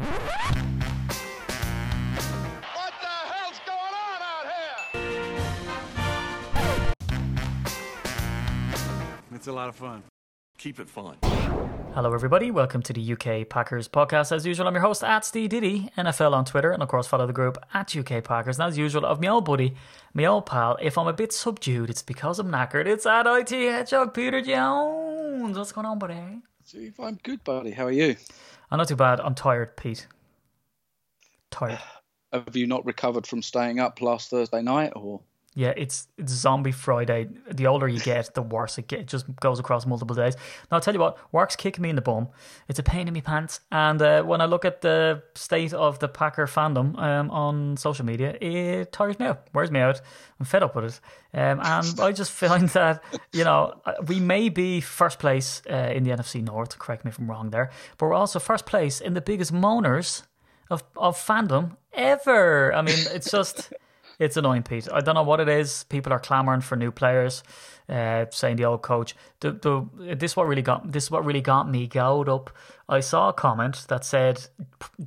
What the hell's going on out here? It's a lot of fun. Keep it fun. Hello, everybody. Welcome to the UK Packers podcast. As usual, I'm your host at Steve Diddy, NFL on Twitter, and of course, follow the group at UK Packers. And as usual, of my old buddy, my old pal, if I'm a bit subdued, it's because I'm knackered. It's at IT Hedgehog Peter Jones. What's going on, buddy? Steve, I'm good, buddy. How are you? I'm not too bad. I'm tired, Pete. Tired. Have you not recovered from staying up last Thursday night, or Yeah, it's it's Zombie Friday. The older you get, the worse it gets. It just goes across multiple days. Now, I'll tell you what, work's kicking me in the bum. It's a pain in my pants. And uh, when I look at the state of the Packer fandom um, on social media, it tires me out, wears me out. I'm fed up with it. Um, and I just find that, you know, we may be first place uh, in the NFC North, correct me if I'm wrong there, but we're also first place in the biggest moaners of, of fandom ever. I mean, it's just. It's annoying, Pete. I don't know what it is. People are clamoring for new players, uh, saying the old coach. The, the, this what really got this is what really got me goad up. I saw a comment that said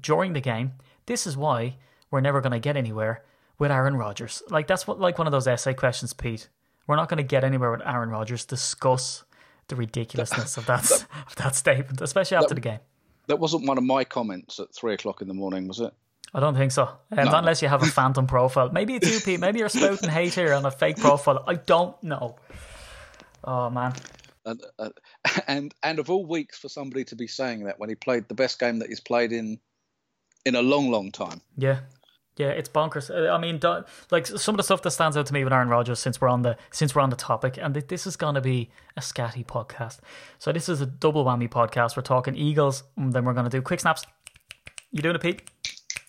during the game, "This is why we're never going to get anywhere with Aaron Rodgers." Like that's what like one of those essay questions, Pete. We're not going to get anywhere with Aaron Rodgers. Discuss the ridiculousness of that of that statement, especially after the game. that wasn't one of my comments at three o'clock in the morning, was it? I don't think so. Um, Not unless you have a phantom profile. Maybe it's Pete. Maybe you're spouting hate here on a fake profile. I don't know. Oh man. And, uh, and and of all weeks for somebody to be saying that when he played the best game that he's played in in a long, long time. Yeah. Yeah, it's bonkers. Uh, I mean, like some of the stuff that stands out to me with Aaron Rodgers since we're on the since we're on the topic, and this is going to be a scatty podcast. So this is a double whammy podcast. We're talking Eagles, and then we're going to do quick snaps. You doing a Pete?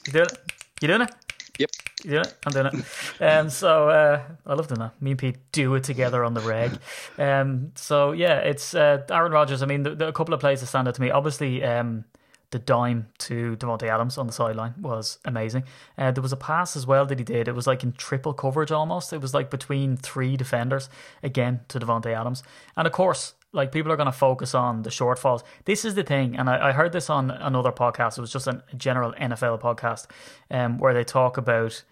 You doing it? You doing it? Yep. You doing it? I'm doing it. Um, so uh, I love doing that. Me and Pete do it together on the reg. Um, so yeah, it's uh, Aaron Rodgers. I mean, the, the, a couple of plays that stand out to me. Obviously, um, the dime to Davante Adams on the sideline was amazing. Uh, there was a pass as well that he did. It was like in triple coverage almost. It was like between three defenders again to Davante Adams. And of course, like people are going to focus on the shortfalls. This is the thing, and I, I heard this on another podcast. It was just a general NFL podcast, um, where they talk about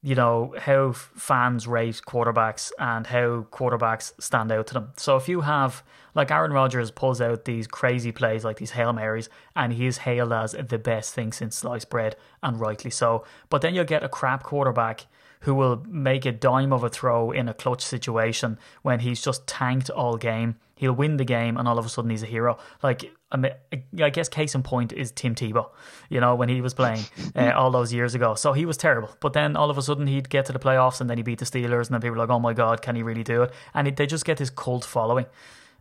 you know how fans rate quarterbacks and how quarterbacks stand out to them. So if you have like Aaron Rodgers pulls out these crazy plays like these hail marys, and he is hailed as the best thing since sliced bread, and rightly so. But then you'll get a crap quarterback who will make a dime of a throw in a clutch situation when he's just tanked all game. He'll win the game, and all of a sudden he's a hero. Like I, mean, I guess case in point is Tim Tebow. You know when he was playing uh, all those years ago, so he was terrible. But then all of a sudden he'd get to the playoffs, and then he beat the Steelers, and then people were like, "Oh my God, can he really do it?" And it, they just get this cult following.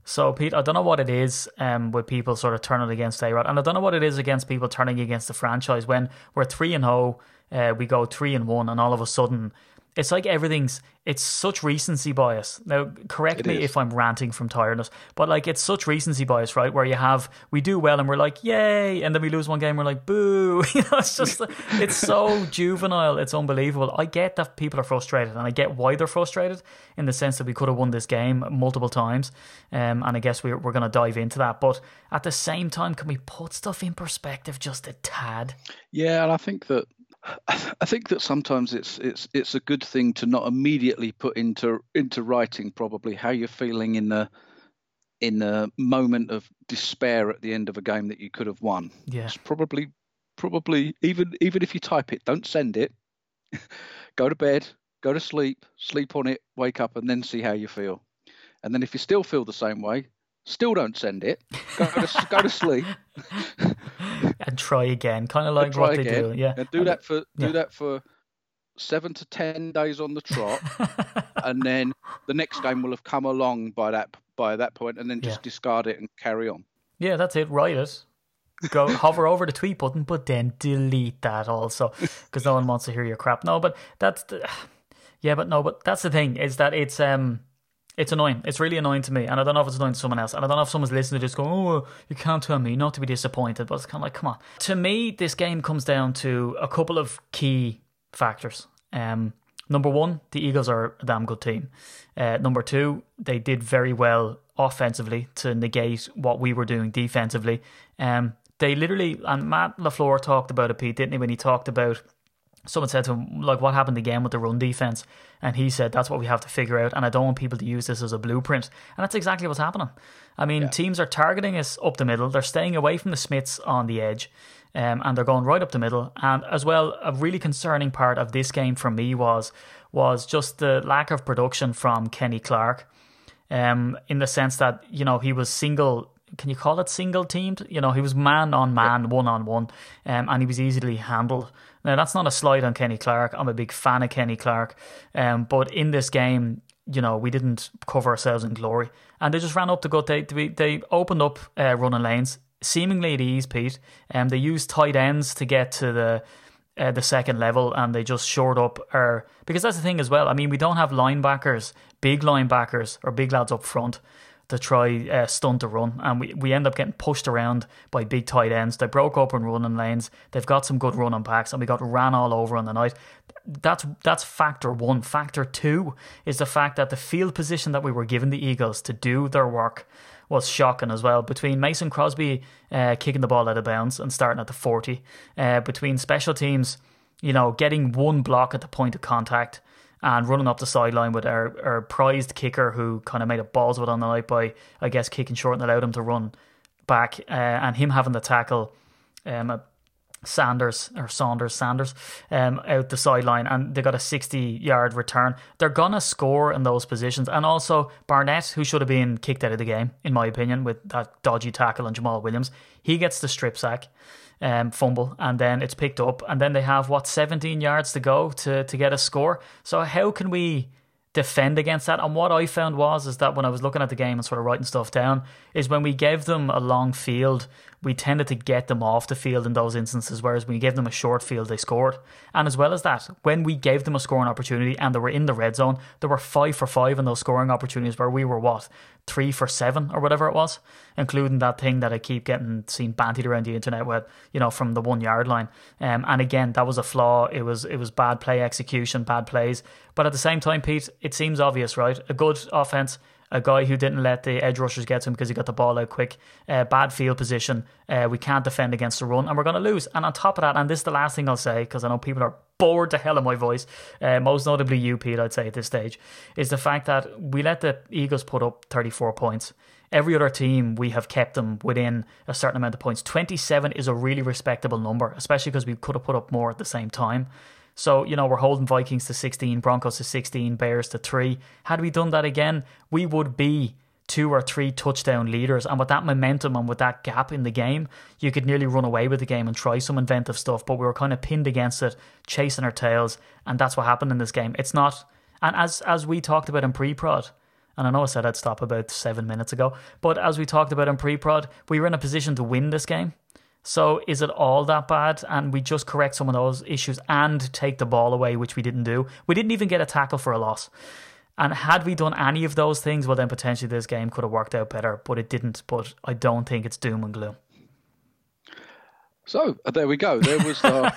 So, Pete, I don't know what it is um, with people sort of turning against A Rod, and I don't know what it is against people turning against the franchise when we're 3 and 0, uh, we go 3 and 1, and all of a sudden it's like everything's it's such recency bias. Now, correct It me is. if I'm ranting from tiredness, but like it's such recency bias, right? Where you have we do well and we're like yay, and then we lose one game, we're like boo. You know, it's just it's so juvenile, it's unbelievable. I get that people are frustrated, and I get why they're frustrated in the sense that we could have won this game multiple times, um, and I guess we're we're gonna dive into that. But at the same time, can we put stuff in perspective just a tad? Yeah, and I think that I think that sometimes it's it's it's a good thing to not immediately put into into writing probably how you're feeling in the in a moment of despair at the end of a game that you could have won. Yeah. It's probably probably even even if you type it, don't send it. go to bed, go to sleep, sleep on it, wake up, and then see how you feel. And then if you still feel the same way, still don't send it. Go to go to sleep. And try again, kind of like what they do. Yeah, and do that for do that for seven to ten days on the trot, and then the next game will have come along by that by that point, and then just Yeah. discard it and carry on. Yeah, that's it. Write it. Go hover over the tweet button, but then delete that also because no one wants to hear your crap. No, but that's the yeah, but no, but that's the thing is that it's um it's annoying. It's really annoying to me, and I don't know if it's annoying to someone else. And I don't know if someone's listening to this going, "Oh, you can't tell me not to be disappointed." But it's kind of like, come on. To me, this game comes down to a couple of key factors. Um, number one, the Eagles are a damn good team. Uh, number two, they did very well offensively to negate what we were doing defensively. Um, they literally and Matt Lafleur talked about it, Pete, didn't he? When he talked about someone said to him, like, what happened again with the run defense? And he said, that's what we have to figure out. And I don't want people to use this as a blueprint. And that's exactly what's happening. I mean, yeah. teams are targeting us up the middle. They're staying away from the Smiths on the edge. Um, and they're going right up the middle. And as well, a really concerning part of this game for me was was just the lack of production from Kenny Clark. Um, in the sense that you know he was single can you call it single teamed? You know, he was man on man, one on one, and he was easily handled. Now, that's not a slide on Kenny Clark. I'm a big fan of Kenny Clark. Um, but in this game, you know, we didn't cover ourselves in glory. And they just ran up the gut. They, they, they opened up uh, running lanes, seemingly at ease, Pete. Um, they used tight ends to get to the. Uh, the second level and they just shored up our because that's the thing as well. I mean, we don't have linebackers, big linebackers or big lads up front to try uh, stunt a run, and we, we end up getting pushed around by big tight ends. They broke open running lanes. They've got some good running backs, and we got ran all over on the night. That's that's factor one. Factor two is the fact that the field position that we were given the Eagles to do their work was shocking as well. Between Mason Crosby uh, kicking the ball out of bounds and starting at the forty, uh, between special teams, you know, getting one block at the point of contact and running up the sideline with our, our prized kicker who kind of made a balls with on the night by, I guess, kicking short and allowed him to run back, uh, and him having the tackle um, Sanders or Saunders Sanders um, out the sideline, and they got a 60 yard return. They're gonna score in those positions, and also Barnett, who should have been kicked out of the game, in my opinion, with that dodgy tackle on Jamaal Williams, he gets the strip sack um, fumble, and then it's picked up, and then they have what 17 yards to go to to get a score. So how can we defend against that? And what I found was is that when I was looking at the game and sort of writing stuff down, is when we gave them a long field, we tended to get them off the field in those instances, whereas when we gave them a short field, they scored. And as well as that, when we gave them a scoring opportunity and they were in the red zone, there were five for five in those scoring opportunities where we were what three for seven or whatever it was, including that thing that I keep getting seen bantied around the internet with, you know, from the one yard line. Um, and again, that was a flaw. It was it was bad play execution, bad plays. But at the same time, Pete, it seems obvious, right? A good offense. A guy who didn't let the edge rushers get to him because he got the ball out quick. Uh, bad field position. Uh, we can't defend against the run, and we're going to lose. And on top of that, and this is the last thing I'll say because I know people are bored to hell of my voice, uh, most notably you, Pete, I'd say at this stage, is the fact that we let the Eagles put up 34 points. Every other team, we have kept them within a certain amount of points. 27 is a really respectable number, especially because we could have put up more at the same time. So, you know, we're holding Vikings to 16, Broncos to 16, Bears to 3. Had we done that again, we would be two or three touchdown leaders. And with that momentum and with that gap in the game, you could nearly run away with the game and try some inventive stuff. But we were kind of pinned against it, chasing our tails, and that's what happened in this game. It's not, and as as we talked about in pre-prod, and I know I said I'd stop about seven minutes ago, but as we talked about in pre-prod, we were in a position to win this game. So is it all that bad? And we just correct some of those issues and take the ball away, which we didn't do. We didn't even get a tackle for a loss. And had we done any of those things, well, then potentially this game could have worked out better, but it didn't. But I don't think it's doom and gloom. So uh, there we go. There was our,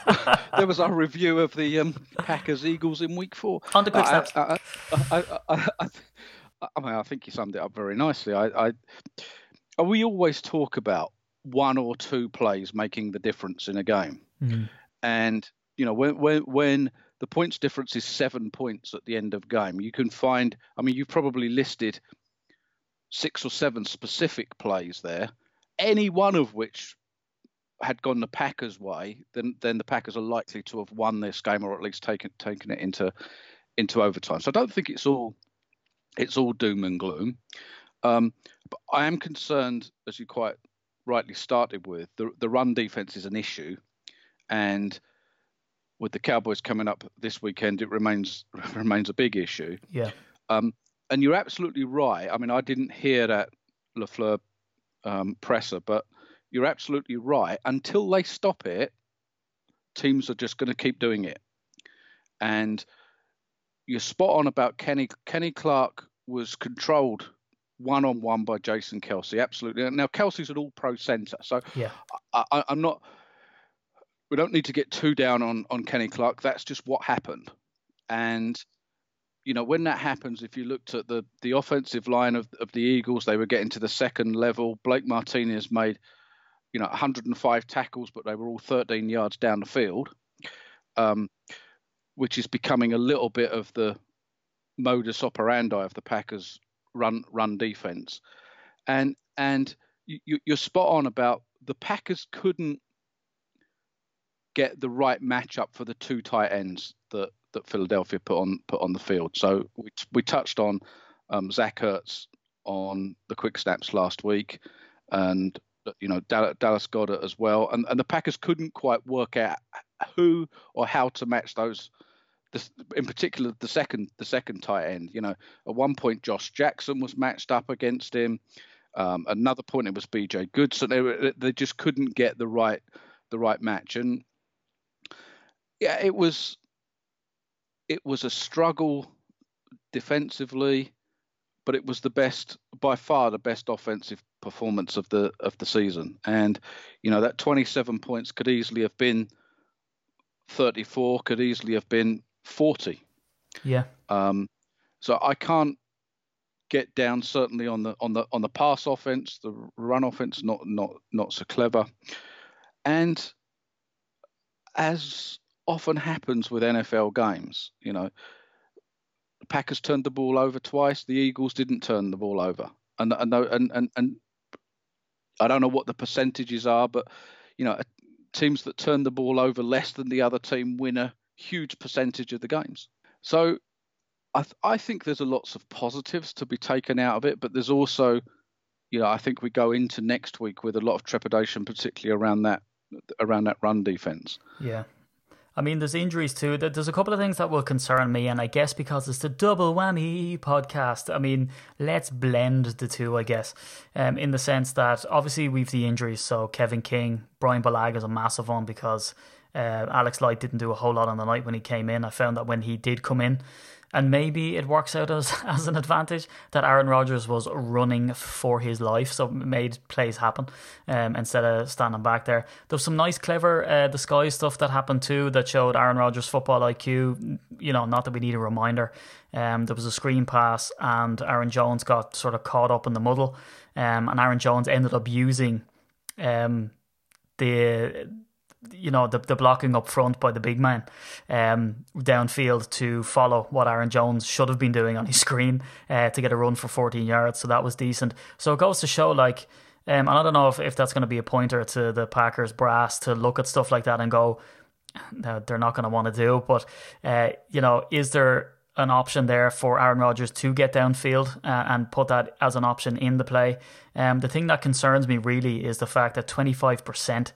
there was our review of the um, Packers Eagles in Week Four. On the quick uh, I, uh, uh, I, I, I, mean, I think you summed it up very nicely. I, we always talk about one or two plays making the difference in a game, mm. and you know when when when the points difference is seven points at the end of game. You can find, I mean, you've probably listed six or seven specific plays there, any one of which had gone the Packers' way, then then the Packers are likely to have won this game or at least taken taken it into into overtime. So I don't think it's all it's all doom and gloom. Um, but I am concerned, as you quite rightly started with, the the run defense is an issue, and with the Cowboys coming up this weekend, it remains remains a big issue. Yeah. Um, and you're absolutely right. I mean, I didn't hear that Lafleur um, presser, but you're absolutely right. Until they stop it, teams are just going to keep doing it. And you're spot on about Kenny. Kenny Clark was controlled one on one by Jason Kelce. Absolutely. Now Kelce's an All Pro center, so yeah, I, am not we don't need to get too down on on Kenny Clark. That's just what happened, and you know when that happens, if you looked at the the offensive line of of the Eagles, they were getting to the second level. Blake Martinez made you know 105 tackles, but they were all 13 yards down the field, um, which is becoming a little bit of the modus operandi of the Packers run run defense, and and you, you're spot on about the Packers couldn't get the right matchup for the two tight ends that that Philadelphia put on put on the field. So we we touched on um, Zach Ertz on the quick snaps last week, and you know Dallas Goedert as well, and and the Packers couldn't quite work out who or how to match those. In particular, the second the second tight end. You know, at one point Josh Jackson was matched up against him. Um, another point it was B.J. Goodson. They, they just couldn't get the right the right match, and yeah, it was it was a struggle defensively, but it was the best by far the best offensive performance of the of the season. And you know that 27 points could easily have been 34, could easily have been 40. Yeah. Um, so I can't get down certainly on the on the on the pass offense, the run offense not not not so clever. And as often happens with NFL games, you know, the Packers turned the ball over twice, the Eagles didn't turn the ball over. And and and and, and I don't know what the percentages are, but you know, teams that turn the ball over less than the other team win a huge percentage of the games. So I, th- I think there's a lots of positives to be taken out of it, but there's also, you know, I think we go into next week with a lot of trepidation, particularly around that around that run defense. Yeah. I mean, there's injuries too. There's a couple of things that will concern me, and I guess because it's the double whammy podcast, I mean, let's blend the two, I guess, um, in the sense that obviously we've the injuries. So Kevin King, Brian Bulaga is a massive one because uh, Alex Light didn't do a whole lot on the night when he came in. I found that when he did come in, and maybe it works out as, as an advantage that Aaron Rodgers was running for his life, so made plays happen um, instead of standing back there. There's some nice, clever uh, disguise stuff that happened too that showed Aaron Rodgers' football IQ. You know, not that we need a reminder. Um, there was a screen pass, and Aaron Jones got sort of caught up in the muddle, um, and Aaron Jones ended up using um, the you know the the blocking up front by the big man um, downfield to follow what Aaron Jones should have been doing on his screen uh, to get a run for 14 yards. So that was decent. So it goes to show like. Um, and I don't know if, if that's going to be a pointer to the Packers brass to look at stuff like that and go, no, they're not going to want to do. But, uh, you know, is there an option there for Aaron Rodgers to get downfield uh, and put that as an option in the play? Um, the thing that concerns me really is the fact that 25%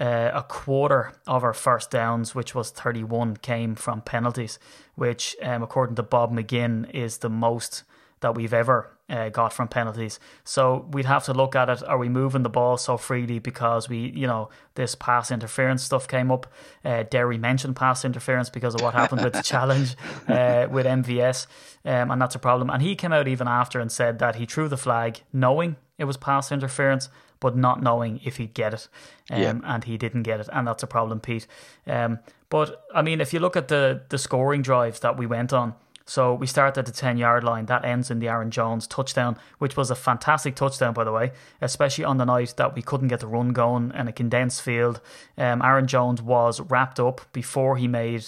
uh, a quarter of our first downs, which was 31, came from penalties, which, um, according to Bob McGinn, is the most that we've ever uh, got from penalties. So we'd have to look at it. Are we moving the ball so freely because we, you know, this pass interference stuff came up? Uh, Derry mentioned pass interference because of what happened with the challenge uh, with MVS, um, and that's a problem. And he came out even after and said that he threw the flag knowing it was pass interference, but not knowing if he'd get it. Um, yeah. And he didn't get it. And that's a problem, Pete. Um, but, I mean, if you look at the, the scoring drives that we went on, so we start at the 10 yard line. That ends in the Aaron Jones touchdown, which was a fantastic touchdown, by the way, especially on the night that we couldn't get the run going in a condensed field. Um, Aaron Jones was wrapped up before he made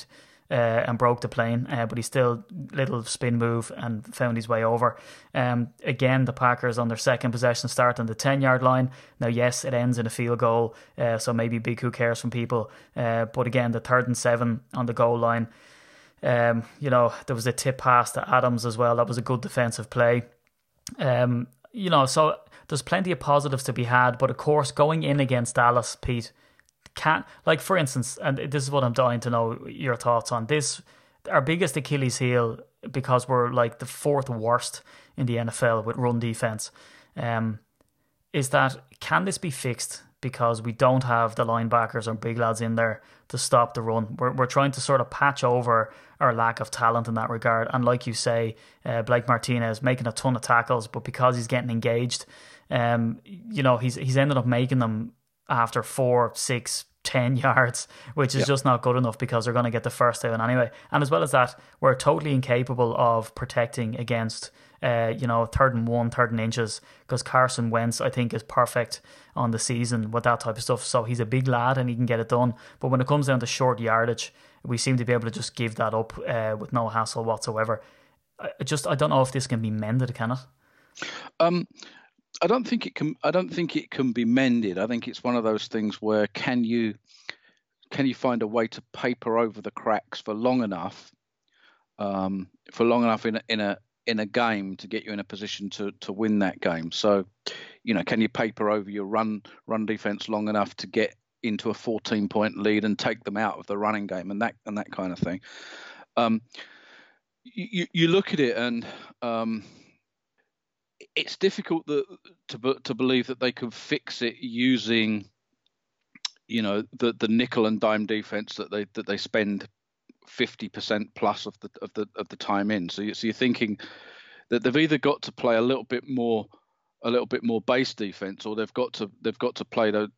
uh, and broke the plane, uh, but he still little spin move and found his way over. Um, again, the Packers on their second possession start on the ten yard line. Now, yes, it ends in a field goal, uh, so maybe big who cares from people. Uh, but again, the third and seven on the goal line. Um, you know, there was a tip pass to Adams as well. That was a good defensive play. Um, you know, so there's plenty of positives to be had, but of course, going in against Dallas, Pete can't like for instance, and this is what I'm dying to know your thoughts on this. Our biggest Achilles heel because we're like the fourth worst in the NFL with run defense. Um, is that can this be fixed because we don't have the linebackers or big lads in there to stop the run. We're, we're trying to sort of patch over our lack of talent in that regard. And like you say, uh, Blake Martinez making a ton of tackles, but because he's getting engaged, um, you know, he's he's ended up making them after four, six, 10 yards, which is Yep. just not good enough because they're going to get the first down anyway. And as well as that, we're totally incapable of protecting against, uh, you know, third and one, third and inches because Carson Wentz, I think, is perfect on the season with that type of stuff. So he's a big lad and he can get it done. But when it comes down to short yardage, we seem to be able to just give that up uh, with no hassle whatsoever. I I just, I don't know if this can be mended, can it? Um, I don't think it can. I don't think it can be mended. I think it's one of those things where can you can you find a way to paper over the cracks for long enough, um, for long enough in a, in a in a game to get you in a position to to win that game. So, you know, can you paper over your run run defense long enough to get into a 14 point lead and take them out of the running game and that and that kind of thing. Um, you you look at it and um, it's difficult that, to to believe that they can fix it using you know the the nickel and dime defense that they that they spend 50% plus of the of the of the time in. So, you, so you're thinking that they've either got to play a little bit more a little bit more base defense or they've got to they've got to play those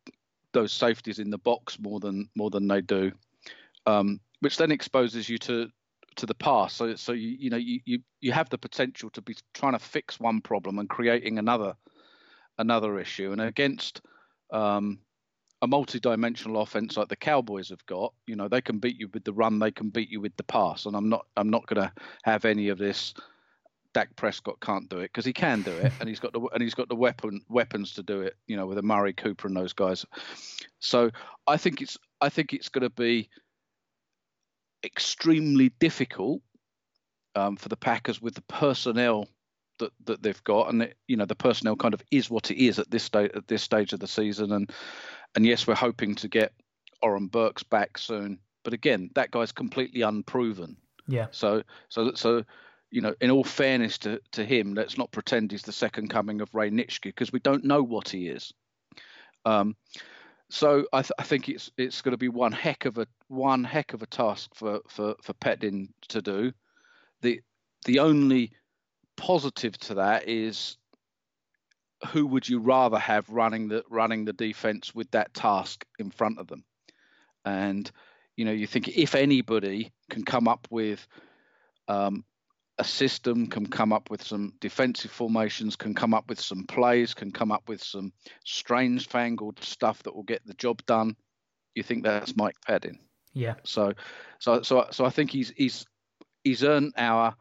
those safeties in the box more than more than they do um, which then exposes you to to the pass. So so you you know you, you you have the potential to be trying to fix one problem and creating another another issue. And against um, a multi-dimensional offense like the Cowboys have got, you know they can beat you with the run, they can beat you with the pass. And I'm not I'm not going to have any of this. Dak Prescott can't do it because he can do it, and he's got the and he's got the weapon weapons to do it. You know, with Amari Cooper and those guys. So I think it's I think it's going to be extremely difficult um, for the Packers with the personnel that, that they've got, and it, you know the personnel kind of is what it is at this stage at this stage of the season, and and yes, we're hoping to get Oren Burks back soon, but again, that guy's completely unproven. Yeah. So so so you know, in all fairness to to him, let's not pretend he's the second coming of Ray Nitschke because we don't know what he is. Um, so I, th- I think it's it's going to be one heck of a one heck of a task for for for Pettine to do. The the only positive to that is who would you rather have running the running the defense with that task in front of them? And you know, you think if anybody can come up with um, a system, can come up with some defensive formations, can come up with some plays, can come up with some strange fangled stuff that will get the job done. You think that's Mike Pettine? Yeah. So, so, so, so I think he's he's he's earned our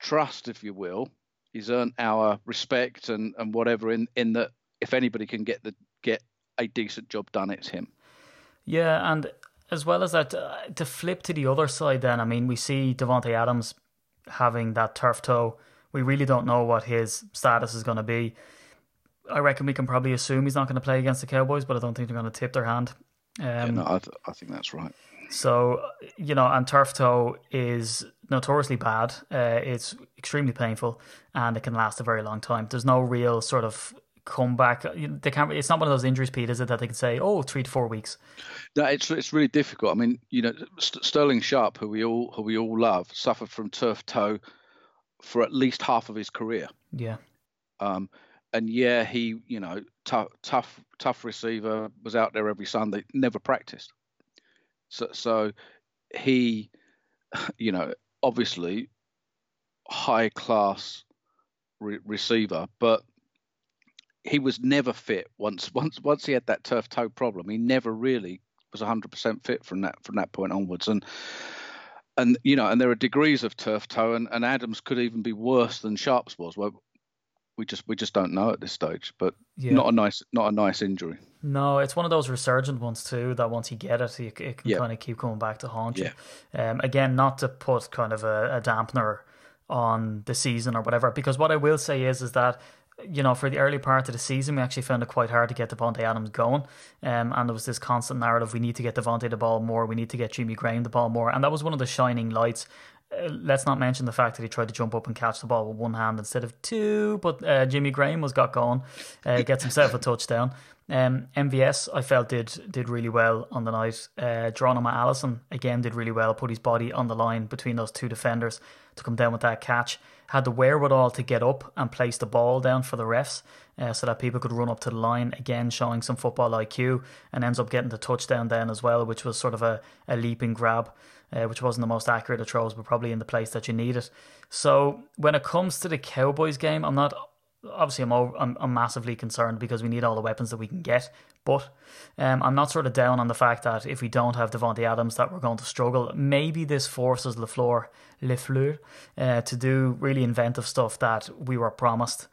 trust, if you will. He's earned our respect and and whatever. In in that, if anybody can get the get a decent job done, it's him. Yeah, and as well as that, uh, to flip to the other side, then I mean, we see Davante Adams having that turf toe. We really don't know what his status is going to be. I reckon we can probably assume he's not going to play against the Cowboys, but I don't think they're going to tip their hand. Um, Yeah, no, I, th- I think that's right. So, you know, and turf toe is notoriously bad. Uh, it's extremely painful and it can last a very long time. There's no real sort of comeback. back. They can't. It's not one of those injuries, Pete, is it, that they can say, "Oh, three to four weeks." No, it's it's really difficult. I mean, you know, St- Sterling Sharpe, who we all who we all love, suffered from turf toe for at least half of his career. Yeah, Um, and yeah, he, you know, tough, tough, tough receiver was out there every Sunday, never practiced. So, so he, you know, obviously high class re- receiver, but he was never fit once, once, once he had that turf toe problem. He never really was 100% fit from that from that point onwards. And and you know, and there are degrees of turf toe, and, and Adams could even be worse than Sharpe's was. Well, we just we just don't know at this stage. But Yeah. not a nice not a nice injury. no, it's one of those resurgent ones too. That once you get it, you, it can Yeah. kind of keep coming back to haunt you. Um, again, not to put kind of a, a dampener on the season or whatever, because what I will say is is that you know, for the early part of the season, we actually found it quite hard to get Davante Adams going. Um, and there was this constant narrative we need to get Davante the ball more, we need to get Jimmy Graham the ball more. And that was one of the shining lights. Uh, let's not mention the fact that he tried to jump up and catch the ball with one hand instead of two, but uh, Jimmy Graham was got going, uh, gets himself a touchdown. Um, MVS, I felt did did really well on the night. Uh, Geronimo Allison again did really well, put his body on the line between those two defenders to come down with that catch. Had the wherewithal to get up and place the ball down for the refs, uh, so that people could run up to the line again, showing some football IQ, and ends up getting the touchdown then as well, which was sort of a, a leaping grab uh, which wasn't the most accurate of throws, but probably in the place that you need it. So when it comes to the Cowboys game, I'm not obviously I'm, over, I'm, I'm massively concerned because we need all the weapons that we can get. But um, I'm not sort of down on the fact that if we don't have Davante Adams, that we're going to struggle. Maybe this forces Lafleur, Lafleur uh, to do really inventive stuff that we were promised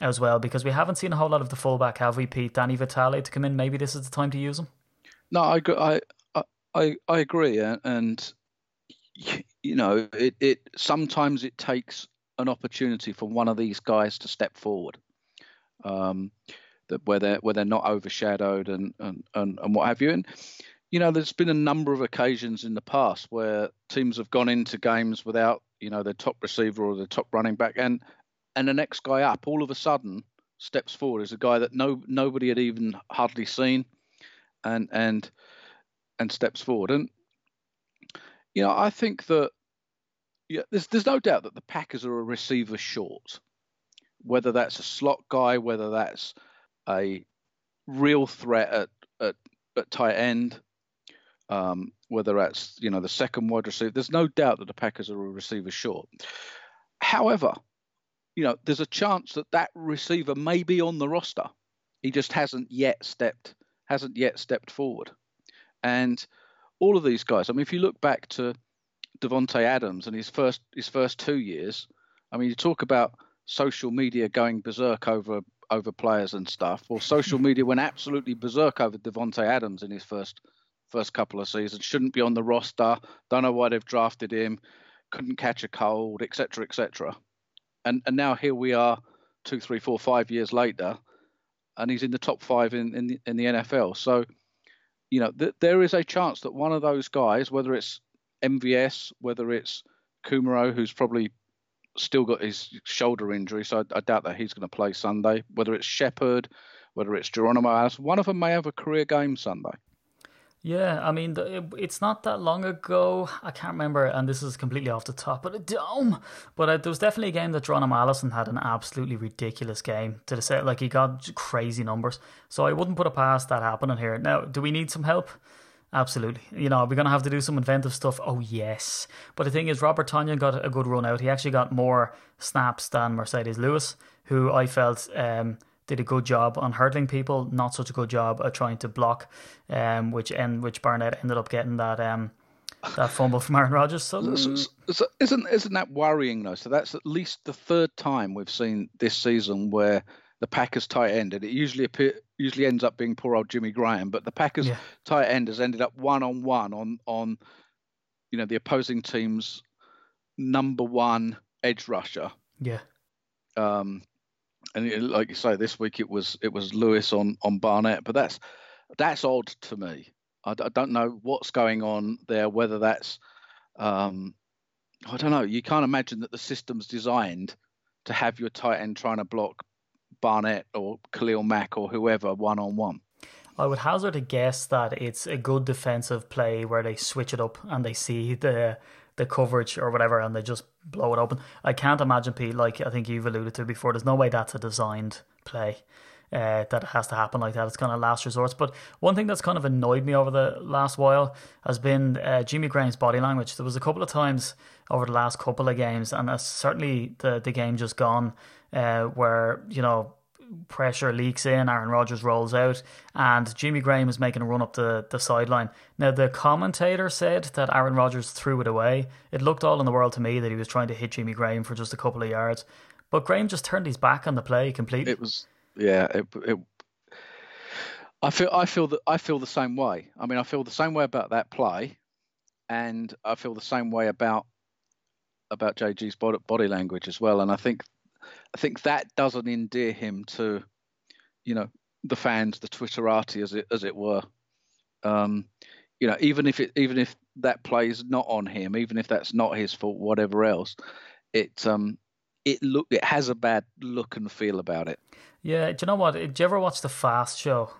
as well because we haven't seen a whole lot of the fullback, have we, Pete? Danny Vitale to come in. Maybe this is the time to use him. No, I I I I agree, and you know, it, it sometimes it takes an opportunity for one of these guys to step forward, um, that where they're where they're not overshadowed and, and and and what have you. And you know, there's been a number of occasions in the past where teams have gone into games without you know their top receiver or their top running back, and and the next guy up all of a sudden steps forward is a guy that no nobody had even hardly seen, and and and steps forward. And you know, I think that yeah, there's there's no doubt that the Packers are a receiver short. Whether that's a slot guy, whether that's a real threat at at, at tight end, um, whether that's you know the second wide receiver, there's no doubt that the Packers are a receiver short. However, you know, there's a chance that that receiver may be on the roster. He just hasn't yet stepped hasn't yet stepped forward. And all of these guys, I mean, if you look back to Davante Adams and his first his first two years, I mean, you talk about social media going berserk over over players and stuff. Well, social media went absolutely berserk over Davante Adams in his first first couple of seasons. Shouldn't be on the roster. Don't know why they've drafted him. Couldn't catch a cold, etc., etc. And and now here we are, two, three, four, five years later, and he's in the top five in in the, in the NFL. So you know, th- there is a chance that one of those guys, whether it's MVS, whether it's Kumerow, who's probably still got his shoulder injury, so I, I doubt that he's going to play Sunday. Whether it's Shepherd, whether it's Geronimo Alice, one of them may have a career game Sunday. Yeah, I mean, it's not that long ago. I can't remember, and this is completely off the top but the dome. But uh, there was definitely a game that Geronimo Allison had an absolutely ridiculous game to the set. Like he got crazy numbers. So I wouldn't put it past that happening here. Now, do we need some help? Absolutely. You know, we're going to have to do some inventive stuff. Oh, yes. But the thing is, Robert Tonyan got a good run out. He actually got more snaps than Marcedes Lewis, who I felt. Um, did a good job on hurdling people, not such a good job at trying to block, um, which and which Barnett ended up getting that um that fumble from Aaron Rodgers. So, so, so, isn't isn't that worrying though? So that's at least the third time we've seen this season where the Packers tight end, and it usually appear, usually ends up being poor old Jimmy Graham, but the Packers yeah. tight end has ended up one on one on on you know the opposing team's number one edge rusher. Yeah. Um, and it, like you say, this week it was it was Lewis on on Barnett, but that's that's odd to me. I, I don't know what's going on there. Whether that's um, I don't know. You can't imagine that the system's designed to have your tight end trying to block Barnett or Khalil Mack or whoever one on one. I would hazard a guess that it's a good defensive play where they switch it up and they see the the coverage or whatever, and they just blow it open. I can't imagine, Pete, like I think you've alluded to before. There's no way that's a designed play. Uh, that has to happen like that. It's kind of last resort. But one thing that's kind of annoyed me over the last while has been uh, Jimmy Graham's body language. There was a couple of times over the last couple of games, and certainly the the game just gone, uh, where you know pressure leaks in, Aaron Rodgers rolls out, and Jimmy Graham is making a run up the, the sideline. Now, the commentator said that Aaron Rodgers threw it away. It looked all in the world to me that he was trying to hit Jimmy Graham for just a couple of yards. But Graham just turned his back on the play completely. It was, yeah, it, it I feel I feel that I feel the same way. I mean, I feel the same way about that play, and I feel the same way about about JG's body language as well. And I think I think that doesn't endear him to, you know, the fans, the Twitterati, as it as it were. Um, you know, even if it, even if that play's not on him, even if that's not his fault, whatever else, it um, it look it has a bad look and feel about it. Yeah, do you know what? Did you ever watch the Fast Show?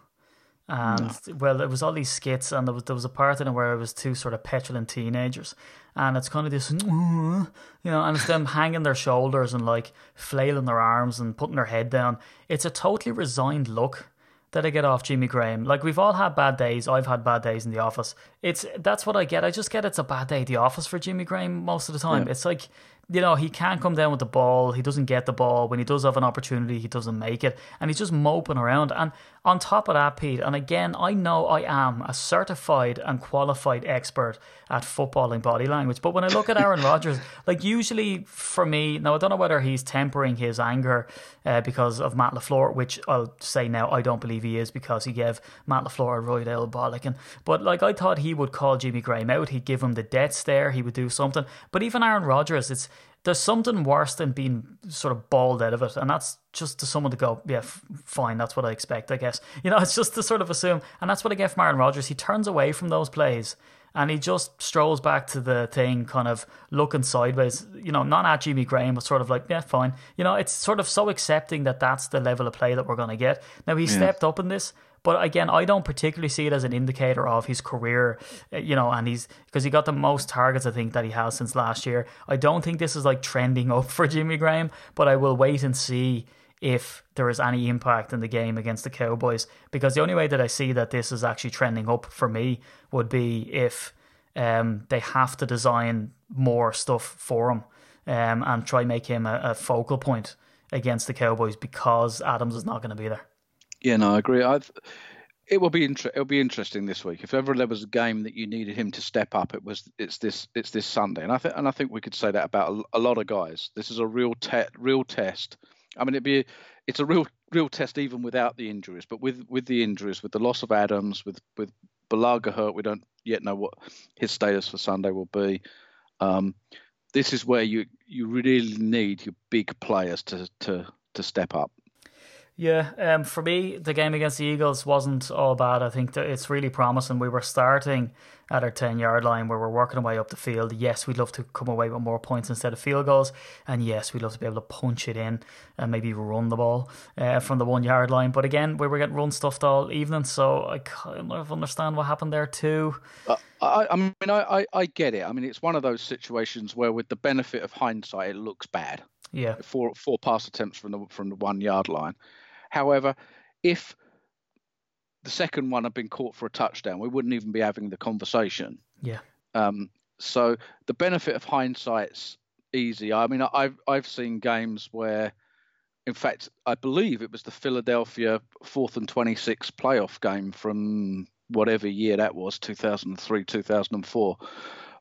And no. well, it was all these skits, and there was there was a part in it where it was two sort of petulant teenagers, and it's kind of this, you know, and it's them hanging their shoulders and like flailing their arms and putting their head down. It's a totally resigned look that I get off Jimmy Graham. Like we've all had bad days. I've had bad days in the office. It's that's what I get. I just get it's a bad day at the office for Jimmy Graham most of the time. Yeah. It's like you know, he can't come down with the ball. He doesn't get the ball. When he does have an opportunity, he doesn't make it. And he's just moping around. And on top of that, Pete, and again, I know I am a certified and qualified expert at footballing body language. But when I look at Aaron Rodgers, like usually for me, now I don't know whether he's tempering his anger uh, because of Matt LaFleur, which I'll say now I don't believe he is because he gave Matt LaFleur a right old bollocking. But like I thought he would call Jimmy Graham out. He'd give him the death stare. He would do something. But even Aaron Rodgers, it's there's something worse than being sort of balled out of it, and that's just to someone to go, yeah, f- fine, that's what I expect, I guess. You know, it's just to sort of assume, and that's what I get from Aaron Rodgers. He turns away from those plays and he just strolls back to the thing, kind of looking sideways. You know, not at Jimmy Graham, but sort of like, yeah, fine. You know, it's sort of so accepting that that's the level of play that we're going to get. Now he yeah. stepped up in this, but again, I don't particularly see it as an indicator of his career, uh, you know, and he's because he got the most targets I think that he has since last year. I don't think this is like trending up for Jimmy Graham, but I will wait and see if there is any impact in the game against the Cowboys because the only way that I see that this is actually trending up for me would be if um, they have to design more stuff for him um, and try make him a, a focal point against the Cowboys because Adams is not going to be there. Yeah, no, I agree. I've, it will be inter- it'll be interesting this week. If ever there was a game that you needed him to step up, it was it's this it's this Sunday, and I think and I think we could say that about a, a lot of guys. This is a real te- real test. I mean, it'd be it's a real real test even without the injuries, but with with the injuries, with the loss of Adams, with with Bulaga hurt, we don't yet know what his status for Sunday will be. Um, this is where you you really need your big players to to to step up. Yeah, um, for me, the game against the Eagles wasn't all bad. I think that it's really promising. We were starting at our 10 yard line where we're working our way up the field. Yes, we'd love to come away with more points instead of field goals. And yes, we'd love to be able to punch it in and maybe run the ball uh, from the one yard line. But again, we were getting run stuffed all evening. So I kind of understand what happened there too. Uh, I, I, mean, I, I, I get it. I mean, it's one of those situations where, with the benefit of hindsight, it looks bad. Yeah. Four, four pass attempts from the, from the one yard line. However, if the second one had been caught for a touchdown, we wouldn't even be having the conversation. Yeah. Um, so the benefit of hindsight's easy. I mean, I've I've seen games where, in fact, I believe it was the Philadelphia fourth and twenty six playoff game from whatever year that was, two thousand three, two thousand four,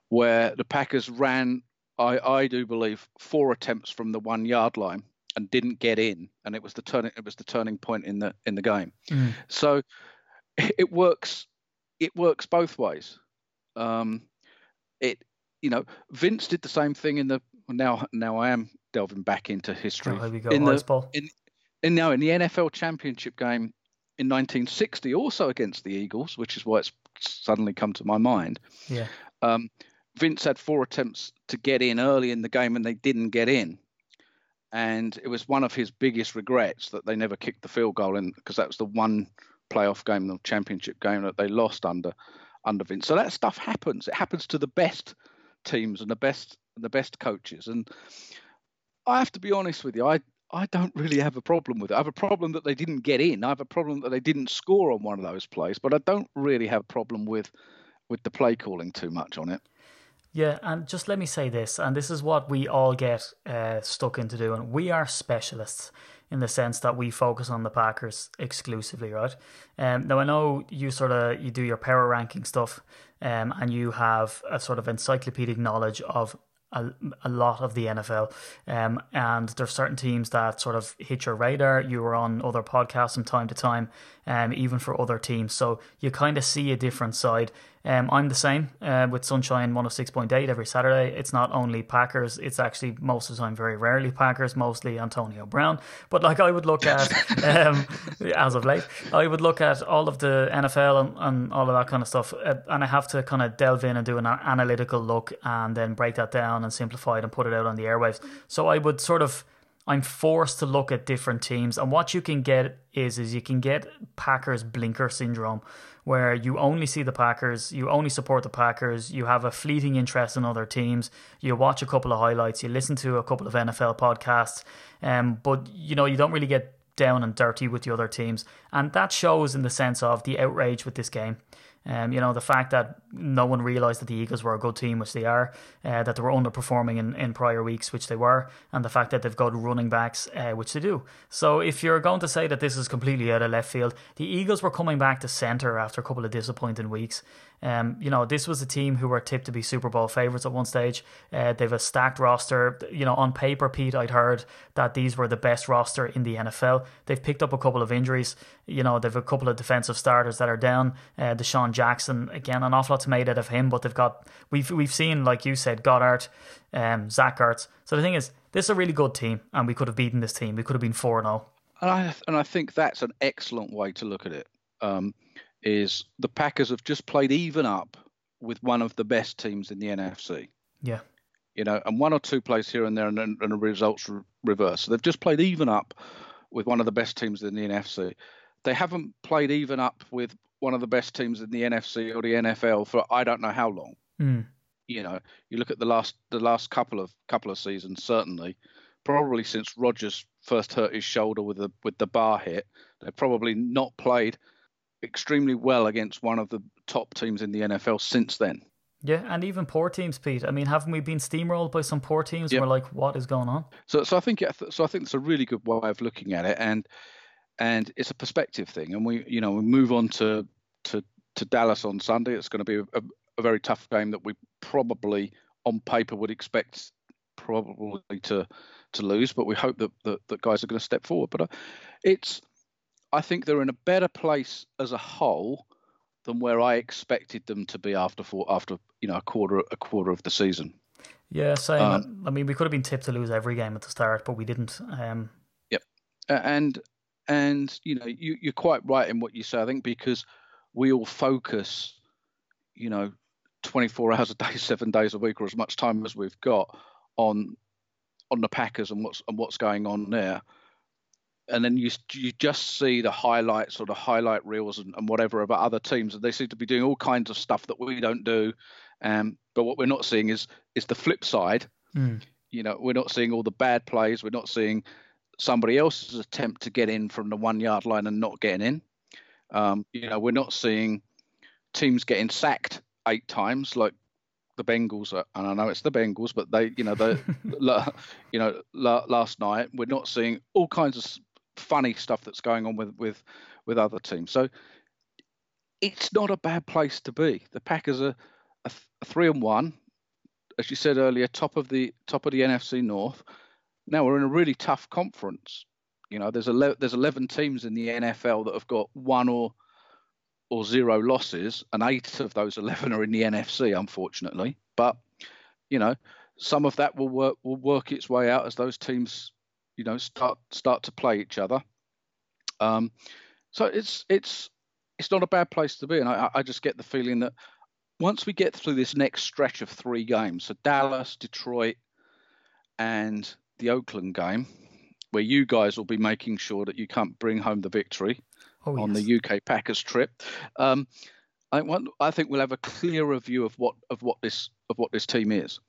where the Packers ran. I, I do believe four attempts from the one yard line and didn't get in, and it was the turning it was the turning point in the in the game. Mm. So it works it works both ways. Um, it you know Vince did the same thing in the now now I am delving back into history oh, in the in, in now in the NFL championship game in 1960 also against the Eagles, which is why it's suddenly come to my mind. Yeah. Um, Vince had four attempts to get in early in the game and they didn't get in and it was one of his biggest regrets that they never kicked the field goal in because that was the one playoff game, the championship game that they lost under under Vince. So that stuff happens. It happens to the best teams and the best the best coaches. And I have to be honest with you, I I don't really have a problem with it. I have a problem that they didn't get in. I have a problem that they didn't score on one of those plays, but I don't really have a problem with with the play calling too much on it. Yeah, and just let me say this, and this is what we all get uh, stuck into doing. We are specialists in the sense that we focus on the Packers exclusively, right? Um, now I know you sort of you do your power ranking stuff, um, and you have a sort of encyclopedic knowledge of a, a lot of the NFL. Um, and there's certain teams that sort of hit your radar. You were on other podcasts from time to time, um, even for other teams. So you kind of see a different side. Um, I'm the same uh, with Sunshine 106.8 every Saturday. It's not only Packers, it's actually most of the time very rarely Packers, mostly Antonio Brown. But like I would look at, um, as of late, I would look at all of the NFL and, and all of that kind of stuff. Uh, and I have to kind of delve in and do an analytical look and then break that down and simplify it and put it out on the airwaves. So I would sort of I'm forced to look at different teams, and what you can get is is you can get Packers blinker syndrome, where you only see the Packers, you only support the Packers, you have a fleeting interest in other teams, you watch a couple of highlights, you listen to a couple of NFL podcasts, um, but you know you don't really get down and dirty with the other teams, and that shows in the sense of the outrage with this game. Um, you know, the fact that no one realised that the Eagles were a good team, which they are, uh, that they were underperforming in, in prior weeks, which they were, and the fact that they've got running backs, uh, which they do. So if you're going to say that this is completely out of left field, the Eagles were coming back to centre after a couple of disappointing weeks. Um, you know, this was a team who were tipped to be Super Bowl favourites at one stage. Uh, they've a stacked roster. You know, on paper, Pete, I'd heard that these were the best roster in the NFL. They've picked up a couple of injuries. You know, they've a couple of defensive starters that are down. Uh, DeSean Jackson, again, an awful lot's made out of him, but they've got we've we've seen, like you said, Goedert, um, Zach Ertz. So the thing is, this is a really good team, and we could have beaten this team. We could have been four zero. And I and I think that's an excellent way to look at it. Um, is the Packers have just played even up with one of the best teams in the NFC. Yeah. You know, and one or two plays here and there, and, and the results re- reverse. So they've just played even up with one of the best teams in the NFC. They haven't played even up with one of the best teams in the NFC or the NFL for I don't know how long. Mm. You know, you look at the last the last couple of couple of seasons, certainly, probably since Rodgers first hurt his shoulder with the with the bar hit, they've probably not played extremely well against one of the top teams in the NFL since then. Yeah, and even poor teams, Pete. I mean, haven't we been steamrolled by some poor teams? Yep. We're like, what is going on? So, so I think, so I think it's a really good way of looking at it, and and it's a perspective thing. And we, you know, we move on to to to Dallas on Sunday. It's going to be a, a very tough game that we probably, on paper, would expect probably to to lose, but we hope that that, that guys are going to step forward. But uh, it's I think they're in a better place as a whole than where I expected them to be after four, after you know a quarter a quarter of the season. Yeah, same. Um, I mean, we could have been tipped to lose every game at the start, but we didn't. Um, yep, and and you know you you're quite right in what you say. I think because we all focus, you know, 24 hours a day, seven days a week, or as much time as we've got on on the Packers and what's and what's going on there and then you you just see the highlights or the highlight reels and, and whatever of other teams, and they seem to be doing all kinds of stuff that we don't do. Um, but what we're not seeing is is the flip side. Mm. You know, we're not seeing all the bad plays. We're not seeing somebody else's attempt to get in from the one yard line and not getting in. Um, you know, we're not seeing teams getting sacked eight times like the Bengals, are, and I know it's the Bengals, but they, you know, the, you know, last night we're not seeing all kinds of funny stuff that's going on with with with other teams. So it's not a bad place to be. The Packers are a, a three and one, as you said earlier, top of the top of the NFC North. Now we're in a really tough conference. You know, there's a there's 11 teams in the NFL that have got one or or zero losses, and eight of those 11 are in the NFC, unfortunately. But you know, some of that will work will work its way out as those teams you know start start to play each other. Um, so it's it's it's not a bad place to be, and I, I just get the feeling that once we get through this next stretch of three games, so Dallas, Detroit, and the Oakland game, where you guys will be making sure that you can't bring home the victory oh, on yes. the UK Packers trip. Um, I, want, I think we'll have a clearer view of what of what this of what this team is.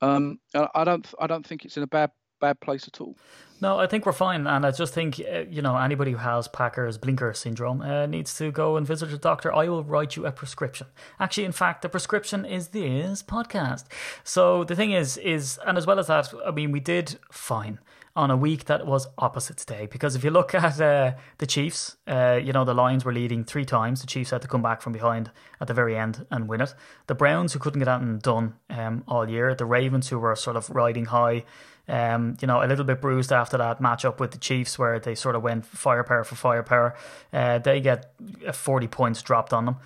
Um, I don't I don't think it's in a bad bad place at all. No, I think we're fine, and I just think uh, you know anybody who has Packers blinker syndrome uh, needs to go and visit a doctor. I will write you a prescription. Actually, in fact, the prescription is this podcast. So the thing is, is and as well as that, I mean, we did fine on a week that was opposites day. Because if you look at uh, the Chiefs, uh, you know, the Lions were leading three times. The Chiefs had to come back from behind at the very end and win it. The Browns, who couldn't get out and done um, all year. The Ravens, who were sort of riding high. Um, you know, a little bit bruised after that matchup with the Chiefs, where they sort of went firepower for firepower. Uh, they get 40 points dropped on them.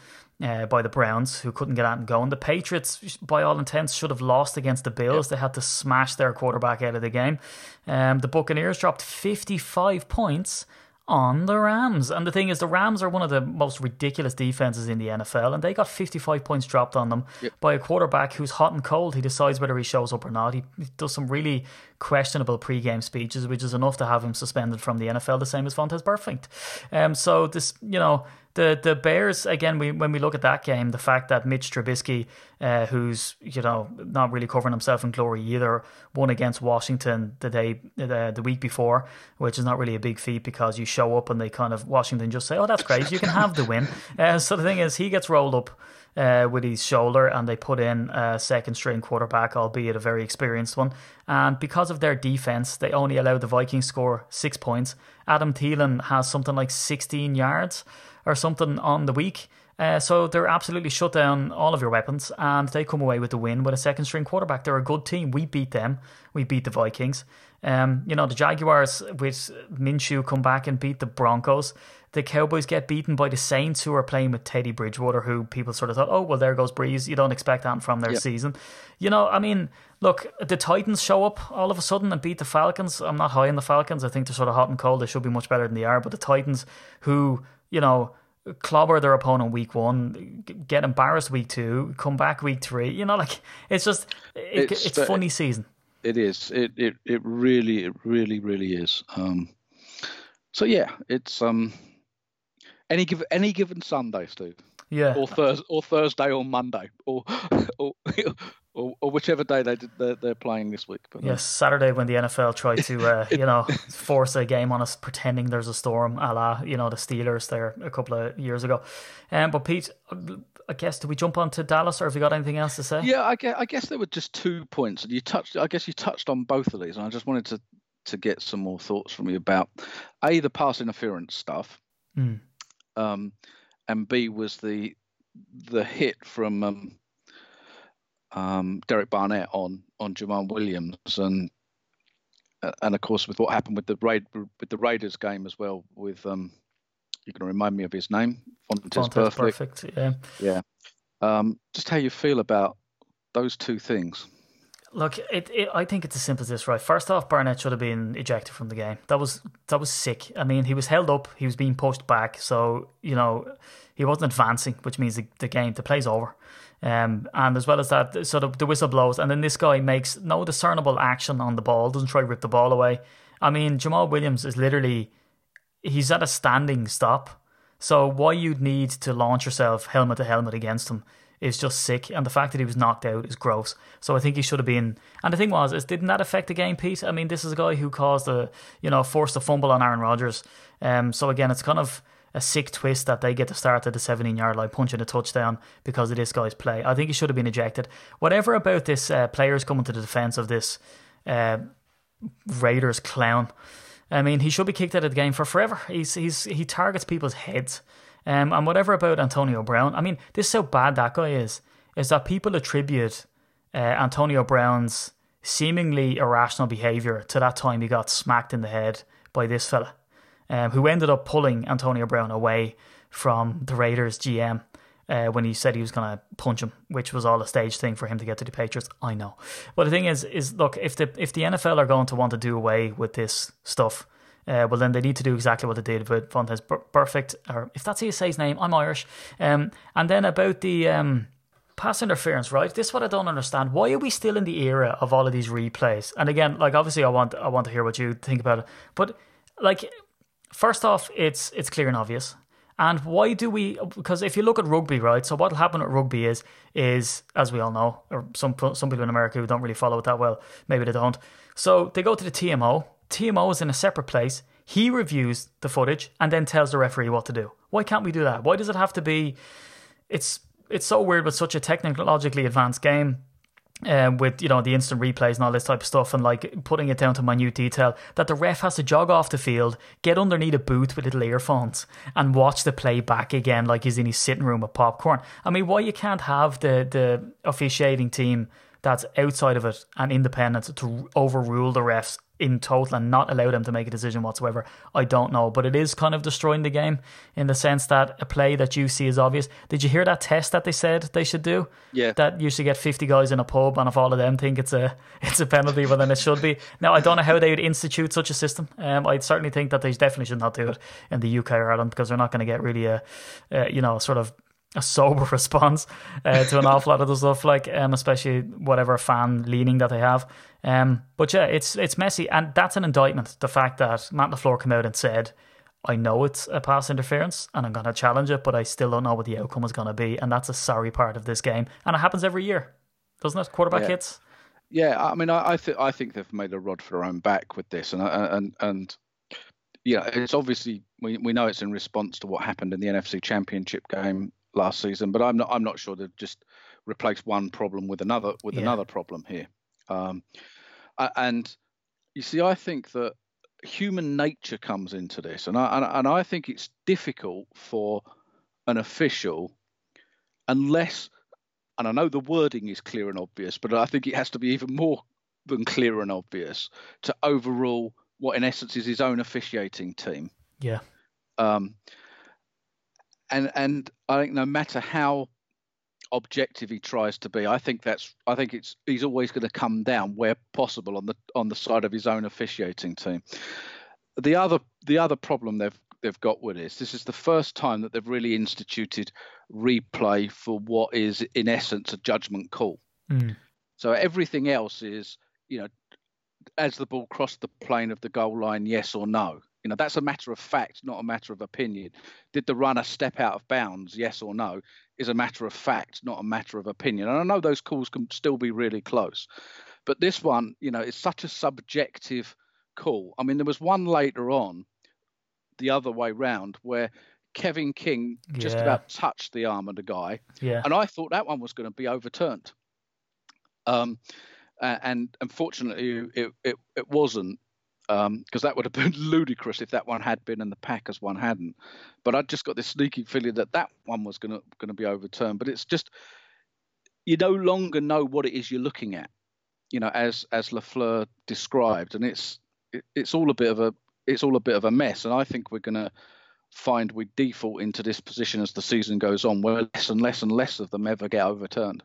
uh, by the Browns, who couldn't get out and going. The Patriots, by all intents, should have lost against the Bills. They had to smash their quarterback out of the game. Um, the Buccaneers dropped 55 points on the Rams. And the thing is, the Rams are one of the most ridiculous defenses in the NFL, and they got 55 points dropped on them Yep. by a quarterback who's hot and cold. He decides whether he shows up or not. He does some really questionable pre-game speeches, which is enough to have him suspended from the NFL, the same as Vontaze Burfict. Um, so this, you know, the the Bears again. We when we look at that game, the fact that Mitch Trubisky, uh, who's you know not really covering himself in glory either, won against Washington the day the, the week before, which is not really a big feat because you show up and they kind of Washington just say, "Oh, that's great, you can have the win." Uh, so the thing is, he gets rolled up uh, with his shoulder, and they put in a second string quarterback, albeit a very experienced one. And because of their defense, they only allowed the Vikings score six points. Adam Thielen has something like 16 yards or something on the week. Uh, so they're absolutely shut down all of your weapons, and they come away with the win with a second string quarterback. They're a good team. We beat them. We beat the Vikings. Um, you know the Jaguars with Minshew come back and beat the Broncos. The Cowboys get beaten by the Saints, who are playing with Teddy Bridgewater, who people sort of thought, oh well, there goes Brees. You don't expect that from their Yep. season. You know, I mean, look, the Titans show up all of a sudden and beat the Falcons. I'm not high on the Falcons. I think they're sort of hot and cold. They should be much better than they are. But the Titans, who you know clobber their opponent week one, get embarrassed week two, come back week three. You know, like it's just it, It's it's, funny season. It is. It it it really it really really is. Um, so yeah, it's um any given any given Sunday, Steve, Yeah, or Thursday or Thursday or Monday, or or or, or whichever day they did, they're, they're playing this week. But, Yes, Saturday when the NFL tried to, uh, you know, force a game on us, pretending there's a storm, a la, you know, the Steelers there a couple of years ago. Um, but Pete, I guess, do we jump on to Dallas, or have you got anything else to say? Yeah, I guess, I guess there were just two points, and you touched. I guess you touched on both of these, and I just wanted to to get some more thoughts from you about a the pass interference stuff, Mm. Um, and b was the the hit from um, um, Derek Barnett on on Jamaal Williams, and uh, and of course with what happened with the raid with the Raiders game as well. With um, you can remind me of his name, Vontaze Burfict. perfect. Yeah. Yeah. Um, just how you feel about those two things. Look, it, it. I think it's as simple as this, right? First off, Barnett should have been ejected from the game. That was that was sick. I mean, he was held up. He was being pushed back, so you know he wasn't advancing, which means the, the game, the play's over. Um, and as well as that, so the, the whistle blows, and then this guy makes no discernible action on the ball. Doesn't try to rip the ball away. I mean, Jamaal Williams is literally he's at a standing stop. So why you'd need to launch yourself helmet to helmet against him is just sick, and the fact that he was knocked out is gross. So I think he should have been. And the thing was, is didn't that affect the game, Pete? I mean, this is a guy who caused a you know forced a fumble on Aaron Rodgers. Um, so again, it's kind of a sick twist that they get to start at the 17 yard line punching a touchdown because of this guy's play. I think he should have been ejected. Whatever about this uh, players coming to the defense of this uh, Raiders clown. I mean, he should be kicked out of the game for forever. He's he's he targets people's heads. Um, and whatever about Antonio Brown. I mean, this is how bad that guy is. Is that people attribute uh, Antonio Brown's seemingly irrational behavior to that time he got smacked in the head by this fella, um, who ended up pulling Antonio Brown away from the Raiders GM uh, when he said he was going to punch him, which was all a stage thing for him to get to the Patriots. I know, but the thing is, is look if the if the NFL are going to want to do away with this stuff, uh, well then they need to do exactly what they did with Vontaze Burfict, or if that's his name, I'm Irish. Um, and then about the um, pass interference, right? This is what I don't understand. Why are we still in the era of all of these replays? And again, like obviously, I want I want to hear what you think about it, but like first off, it's it's clear and obvious. And why do we? Because if you look at rugby, right? So what'll happen at rugby is is as we all know, or some some people in America who don't really follow it that well, maybe they don't. So they go to the TMO. TMO is in a separate place. He reviews the footage and then tells the referee what to do. Why can't we do that? Why does it have to be? It's it's so weird with such a technologically advanced game um, with you know the instant replays and all this type of stuff, and like putting it down to minute detail, that the ref has to jog off the field, get underneath a booth with little earphones, and watch the play back again like he's in his sitting room with popcorn. I mean, why you can't have the the officiating team that's outside of it and independent to overrule the refs in total and not allow them to make a decision whatsoever, I don't know. But it is kind of destroying the game in the sense that a play that you see is obvious. Did you hear that test that they said they should do? Yeah. That you should get 50 guys in a pub, and if all of them think it's a it's a penalty, well, then it should be. Now, I don't know how they would institute such a system. Um, I'd certainly think that they definitely should not do it in the UK or Ireland because they're not going to get really a, a you know, sort of a sober response uh, to an awful lot of the stuff, like um, especially whatever fan leaning that they have. Um, but yeah, it's it's messy, and that's an indictment. The fact that Matt LaFleur came out and said, "I know it's a pass interference, and I'm going to challenge it, but I still don't know what the outcome is going to be," and that's a sorry part of this game, and it happens every year, doesn't it? Quarterback Yeah. hits. Yeah, I mean, I I, th- I think they've made a rod for their own back with this, and and and yeah, it's obviously we we know it's in response to what happened in the NFC Championship game last season, but I'm not I'm not sure they've just replaced one problem with another with Yeah. another problem here. Um, and you see, I think that human nature comes into this, and I and, and I think it's difficult for an official unless and I know the wording is clear and obvious, but I think it has to be even more than clear and obvious to overrule what, in essence, is his own officiating team. Yeah, Um, and and I think no matter how objective he tries to be, I think that's I think it's he's always going to come down where possible on the on the side of his own officiating team. The other the other problem they've they've got with this this is the first time that they've really instituted replay for what is in essence a judgment call. Mm. So everything else is, you know, as the ball crossed the plane of the goal line, yes or no. You know, that's a matter of fact, not a matter of opinion. Did the runner step out of bounds, yes or no, is a matter of fact, not a matter of opinion. And I know those calls can still be really close. But this one, you know, is such a subjective call. I mean, there was one later on, the other way round, where Kevin King just Yeah. about touched the arm of the guy yeah, and I thought that one was going to be overturned. Um, and unfortunately, it it, it wasn't Um, because that would have been ludicrous if that one had been and the Packers one hadn't. But I just got this sneaky feeling that that one was going to going to be overturned. But it's just you no longer know what it is you're looking at, you know, as as LaFleur described, and it's it, it's all a bit of a it's all a bit of a mess. And I think we're going to find we default into this position as the season goes on, where less and less and less of them ever get overturned.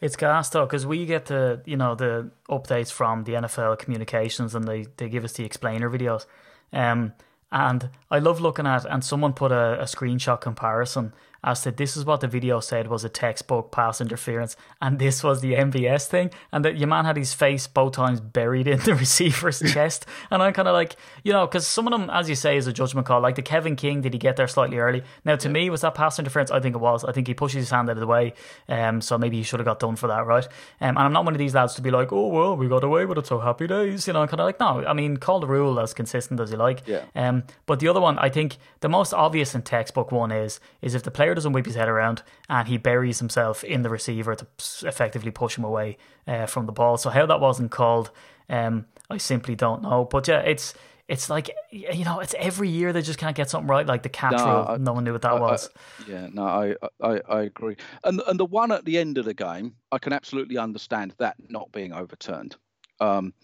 It's gas though, because we get the you know the updates from the NFL communications, and they they give us the explainer videos. Um, and I love looking at, and someone put a, a screenshot comparison as to this is what the video said was a textbook pass interference, and this was the MVS thing, and that your man had his face both times buried in the receiver's chest, and I'm kind of like, you know, because some of them, as you say, is a judgment call. Like the Kevin King, did he get there slightly early? Now, to me, was that pass interference? I think it was. I think he pushes his hand out of the way, um, so maybe he should have got done for that, right? Um, and I'm not one of these lads to be like, oh well, we got away with it, so happy days, you know, kind of like, no, I mean, call the rule as consistent as you like. Yeah. Um, but the other one, I think the most obvious and textbook one is is if the player doesn't whip his head around and he buries himself in the receiver to effectively push him away uh, from the ball. So how that wasn't called, um, I simply don't know. But yeah, it's it's like you know, it's every year they just can't get something right. Like the catch No, rule, I- no one knew what that I- I- was. yeah, no, I, I I agree. And and the one at the end of the game, I can absolutely understand that not being overturned. Um,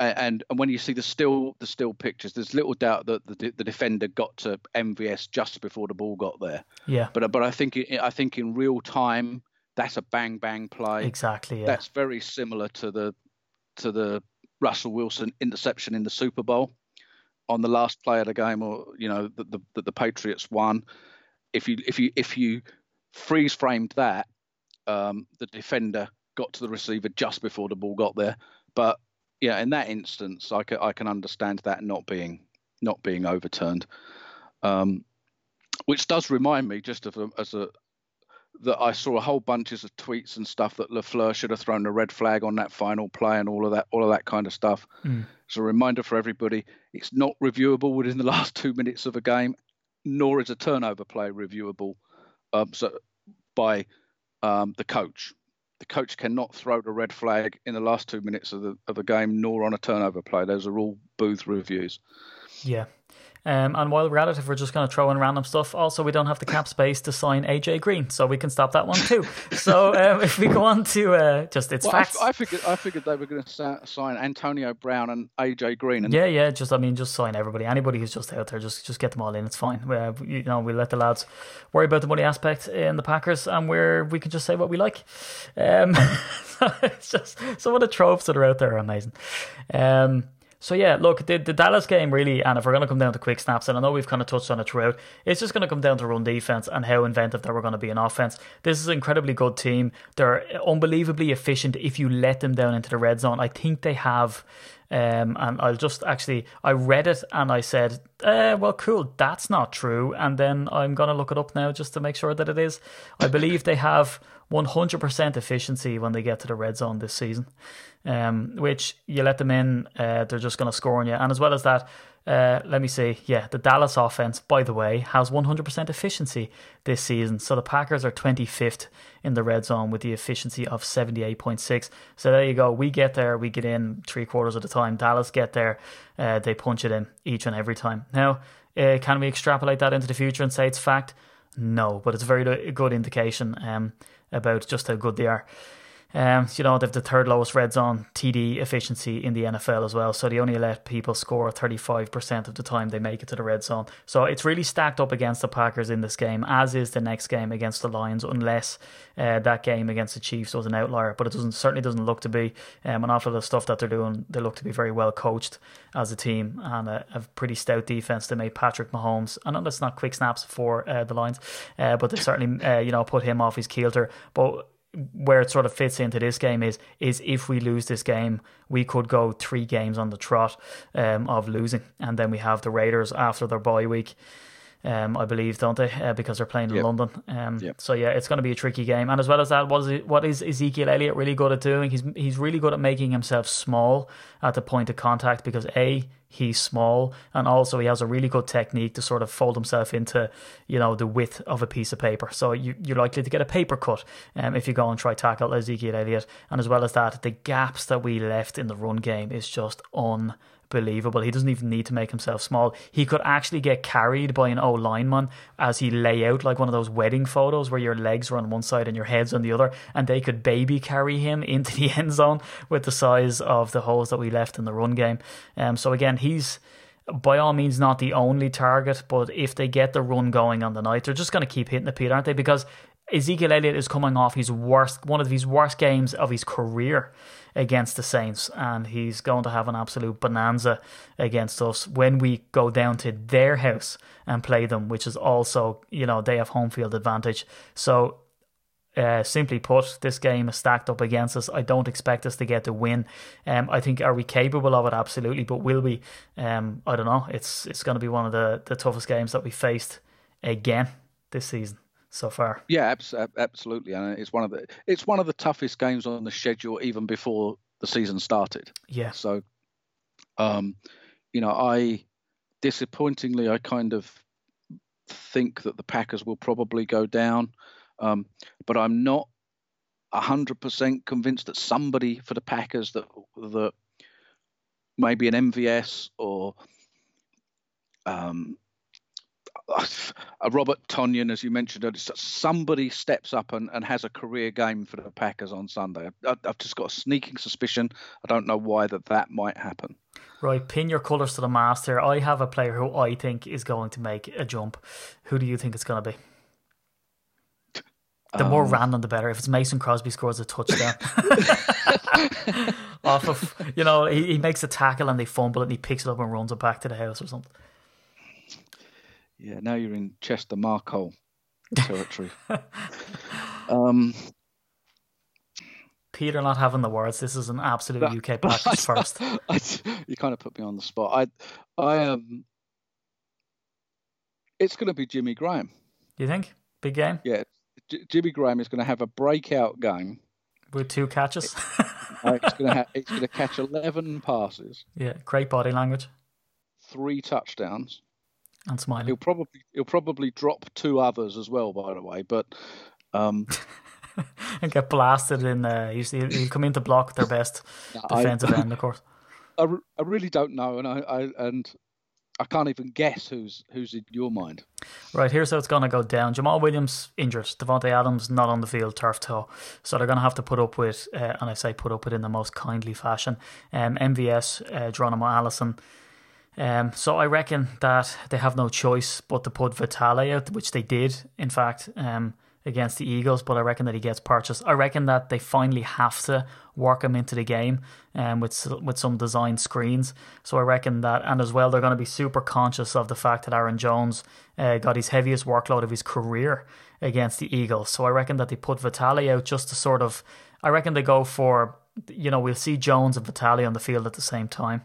and and when you see the still the still pictures, there's little doubt that the the defender got to MVS just before the ball got there. yeah, But but I think I think in real time that's a bang bang play. exactly. Yeah, That's very similar to the to the Russell Wilson interception in the Super Bowl on the last play of the game, or you know that the, the the Patriots won. If you if you if you freeze framed that, um, the defender got to the receiver just before the ball got there. But yeah, in that instance, I can I can understand that not being not being overturned. Um, which does remind me just of a, as a that I saw a whole bunches of tweets and stuff that LaFleur should have thrown a red flag on that final play and all of that, all of that kind of stuff. Mm. It's a reminder for everybody: it's not reviewable within the last two minutes of a game, nor is a turnover play reviewable um, so by um, the coach. The coach cannot throw the red flag in the last two minutes of the of a game, nor on a turnover play. Those are all booth reviews. Yeah. Um, and while we're at it, if we're just going to throw in random stuff, also we don't have the cap space to sign AJ Green, so we can stop that one too. so um, if we go on to uh, just it's Well, facts. I, I figured I figured they were going to sign Antonio Brown and AJ Green, and yeah, yeah. Just I mean, just sign everybody. Anybody who's just out there, just just get them all in. It's fine. We, uh, you know, we let the lads worry about the money aspect in the Packers, and where we can just say what we like. Um, it's just some of the tropes that are out there are amazing. Um, so yeah, look, the, the Dallas game really, and if we're going to come down to quick snaps, and I know we've kind of touched on it throughout, it's just going to come down to run defense and how inventive they were going to be in offense. This is an incredibly good team. They're unbelievably efficient if you let them down into the red zone. I think they have. Um, and I'll just actually, I read it and I said, eh, well, cool, that's not true. And then I'm going to look it up now just to make sure that it is. I believe they have 100% efficiency when they get to the red zone this season, um, which you let them in, uh, they're just going to score on you. And as well as that, uh, let me see. Yeah, the Dallas offense, by the way, has 100% efficiency this season. So the Packers are 25th in the red zone with the efficiency of 78.6. So there you go. We get there, we get in three quarters of the time. Dallas get there, uh, they punch it in each and every time. Now, uh, can we extrapolate that into the future and say it's fact? No, but it's a very good indication um, about just how good they are. Um, you know, they've the third lowest red zone TD efficiency in the NFL as well. So they only let people score 35% of the time they make it to the red zone. So it's really stacked up against the Packers in this game, as is the next game against the Lions, unless uh, that game against the Chiefs was an outlier. But it doesn't certainly doesn't look to be. Um, and after the stuff that they're doing, they look to be very well coached as a team and a, a pretty stout defense. They made Patrick Mahomes, know that's not quick snaps for uh, the Lions, uh, but they certainly, uh, you know, put him off his kilter. But where it sort of fits into this game is is if we lose this game, we could go three games on the trot um, of losing, and then we have the Raiders after their bye week. Um, I believe, don't they? Uh, because they're playing in Yep. London. Um, Yep. So yeah, it's going to be a tricky game. And as well as that, what is it, what is Ezekiel Elliott really good at doing? He's he's really good at making himself small at the point of contact because a he's small and also he has a really good technique to sort of fold himself into you know the width of a piece of paper. So you, you're likely to get a paper cut um, if you go and try tackle Ezekiel Elliott. And as well as that, the gaps that we left in the run game is just un believable. He doesn't even need to make himself small. He could actually get carried by an O lineman as he lay out like one of those wedding photos where your legs are on one side and your head's on the other, and they could baby carry him into the end zone with the size of the holes that we left in the run game. Um, so again, he's by all means not the only target, but if they get the run going on the night, they're just going to keep hitting the Pete, aren't they? Because Ezekiel Elliott is coming off his worst, one of his worst games of his career against the Saints, and he's going to have an absolute bonanza against us when we go down to their house and play them, which is also, you know, they have home field advantage. So uh, simply put, this game is stacked up against us. I don't expect us to get the win. Um, I think are we capable of it? Absolutely, but will we? Um, I don't know. It's it's going to be one of the, the toughest games that we faced again this season so far. Yeah, abs- absolutely, and it's one of the it's one of the toughest games on the schedule even before the season started. Yeah, So, um, you know, I disappointingly, I kind of think that the Packers will probably go down, um, but I'm not hundred percent convinced that somebody for the Packers that that maybe an MVS or um, a Robert Tonyan, as you mentioned, somebody steps up and, and has a career game for the Packers on Sunday. I, I've just got a sneaking suspicion. I don't know why that that might happen. right. Pin your colours to the mast here. I have a player who I think is going to make a jump. Who do you think it's going to be? The um, more random, the better. If it's Mason Crosby scores a touchdown off of, you know, he, he makes a tackle and they fumble it and he picks it up and runs it back to the house or something. Yeah, now you're in Chester Marcol territory. um, Peter not having the words. This is an absolute UK Packers first. I, you kind of put me on the spot. I, I um, it's going to be Jimmy Graham. You think big game Yeah, J- Jimmy Graham is going to have a breakout game. with two catches? Uh, it's going to ha- it's going to catch 11 passes, yeah, great body language three touchdowns. And smiling. He'll probably he'll probably drop two others as well, by the way. But um, and get blasted in. Uh, you he'll he'll come in to block their best I- defensive end, of course. I, I really don't know, and I, I and I can't even guess who's who's in your mind. Right, here's how it's going to go down. Jamaal Williams injured. Davante Adams not on the field, turf toe. So they're going to have to put up with, uh, and I say put up with in the most kindly fashion, um, MVS, uh, Geronimo Allison. Um, so I reckon that they have no choice but to put Vitale out, which they did, in fact. Um, against the Eagles, but I reckon that he gets purchased. I reckon that they finally have to work him into the game um, with with some design screens. So I reckon that, and as well, they're going to be super conscious of the fact that Aaron Jones uh, got his heaviest workload of his career against the Eagles. So I reckon that they put Vitale out just to sort of. I reckon they go for, you know, we'll see Jones and Vitale on the field at the same time.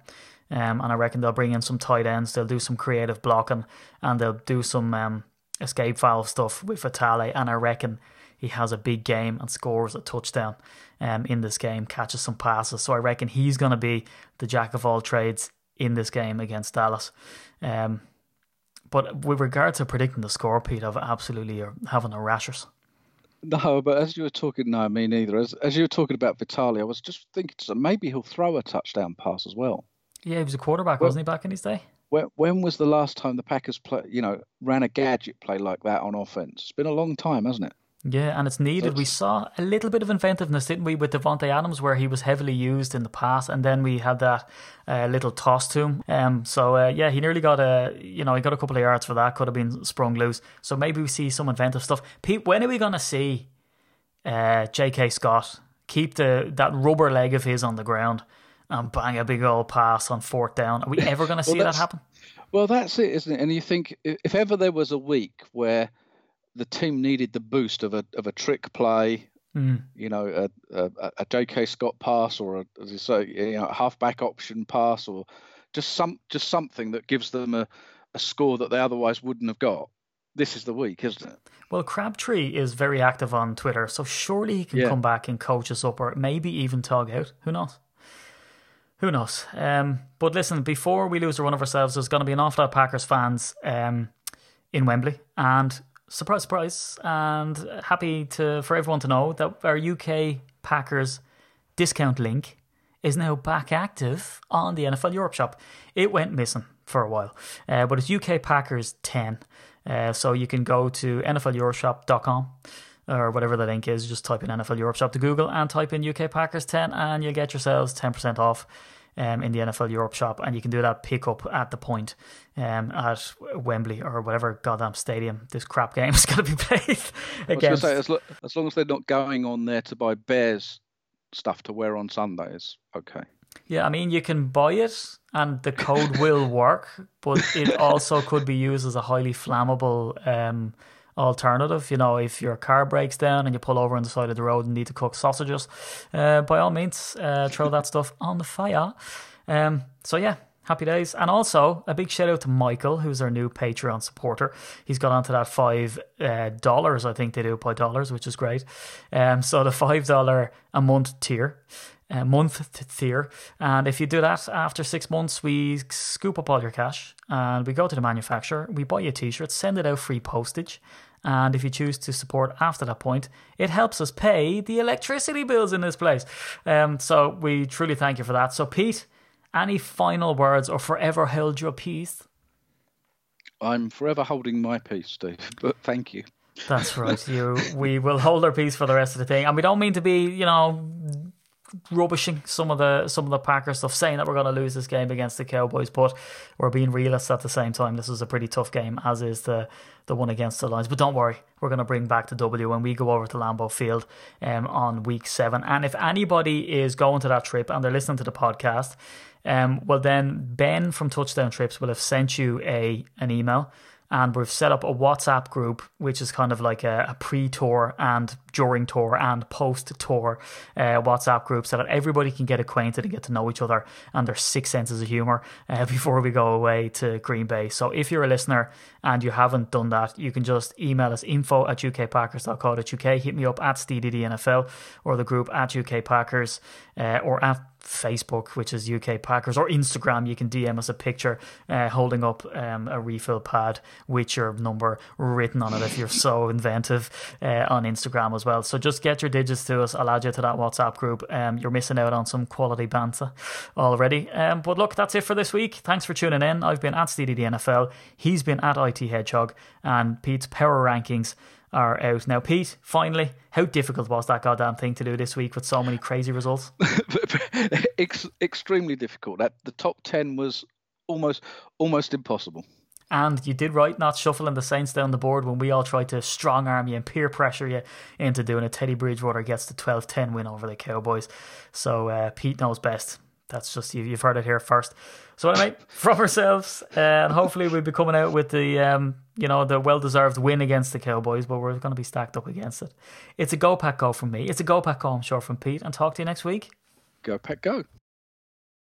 Um, and I reckon they'll bring in some tight ends. They'll do some creative blocking, and they'll do some um, escape valve stuff with Vitale, and I reckon he has a big game and scores a touchdown um, in this game, catches some passes. So I reckon he's going to be the jack of all trades in this game against Dallas. Um, but with regard to predicting the score, Pete, I've absolutely are having a rashers. No, but as you were talking, no, me neither. As as you were talking about Vitale, I was just thinking maybe he'll throw a touchdown pass as well. Yeah, he was a quarterback, wasn't he, back in his day? When, when was the last time the Packers play, you know, ran a gadget play like that on offense? It's been a long time, hasn't it? Yeah, and it's needed. We saw a little bit of inventiveness, didn't we, with Davante Adams, where he was heavily used in the past, and then we had that uh, little toss to him. Um, so uh, yeah, he nearly got a, you know, he got a couple of yards for that. Could have been sprung loose. So maybe we see some inventive stuff. Pete, when are we going to see uh, J.K. Scott keep the that rubber leg of his on the ground and bang a big old pass on fourth down? Are we ever going to see well, that happen? Well, that's it, isn't it? And you think if ever there was a week where the team needed the boost of a of a trick play, mm. you know, a, a, a J.K. Scott pass or a, as you say, you know, a halfback option pass or just some just something that gives them a, a score that they otherwise wouldn't have got. This is the week, isn't it? Well, Crabtree is very active on Twitter, so surely he can yeah. come back and coach us up, or maybe even tug out. Who knows? Who knows? Um, but listen, before we lose a run of ourselves, there's going to be an awful lot of Packers fans um, in Wembley, and surprise, surprise, and happy to for everyone to know that our UK Packers discount link is now back active on the NFL Europe shop. It went missing for a while, uh, but it's UK Packers ten. Uh, so you can go to NFLEuroshop.com or whatever the link is, just type in NFL Europe Shop to Google and type in UK Packers 10 and you'll get yourselves 10% off um, in the NFL Europe Shop. And you can do that pick up at the point um, at Wembley or whatever goddamn stadium this crap game is going to be played against. Say, as, lo- as long as they're not going on there to buy Bears stuff to wear on Sundays, okay. Yeah, I mean, you can buy it and the code will work, but it also could be used as a highly flammable um, alternative. You know, if your car breaks down and you pull over on the side of the road and need to cook sausages, uh, by all means, uh, throw that stuff on the fire. Um, so yeah, happy days. And also a big shout out to Michael, who's our new Patreon supporter. He's got onto that five uh, dollars, I think they do by dollars, which is great. Um, so the five dollar a month tier. A month tier, and if you do that after six months, we scoop up all your cash and we go to the manufacturer, we buy you a t shirt, send it out free postage, and if you choose to support after that point, it helps us pay the electricity bills in this place. Um, so we truly thank you for that. So, Pete, any final words or forever hold your peace? I'm forever holding my peace, Steve, but thank you. That's right. You, we will hold our peace for the rest of the thing, and we don't mean to be, you know, rubbishing some of the some of the Packer stuff, saying that we're going to lose this game against the Cowboys, but we're being realists at the same time. This is a pretty tough game, as is the the one against the Lions. But don't worry, we're going to bring back the W when we go over to Lambeau Field um, on week seven. And if anybody is going to that trip and they're listening to the podcast, um, well then Ben from Touchdown Trips will have sent you a an email and we've set up a WhatsApp group, which is kind of like a, a pre-tour and during tour and post-tour uh, WhatsApp group, so that everybody can get acquainted and get to know each other. And their six senses of humor uh, before we go away to Green Bay. So if you're a listener and you haven't done that, you can just email us info at ukpackers.co.uk, hit me up at stddnfl or the group at UK Packers uh, or at Facebook, which is UK Packers, or Instagram, you can DM us a picture uh, holding up um, a refill pad with your number written on it if you're so inventive uh, on Instagram as well. So just get your digits to us. I'll add you to that WhatsApp group. Um, you're missing out on some quality banter already. Um, but look, that's it for this week. Thanks for tuning in. I've been at the NFL. He's been at IT Hedgehog, and Pete's power rankings are out. Now, Pete, finally, how difficult was that goddamn thing to do this week with so many crazy results? Ex- extremely difficult. That the top ten was almost almost impossible. And you did right not shuffling the Saints down the board when we all tried to strong arm you and peer pressure you into doing it. Teddy Bridgewater gets the 12 10 win over the Cowboys. So uh, Pete knows best. That's just you, you've heard it here first. So anyway, from ourselves, and hopefully we'll be coming out with the um, you know the well deserved win against the Cowboys, but we're going to be stacked up against it. It's a go pack go from me. It's a go pack go, I'm sure, from Pete. And talk to you next week. Go pack go.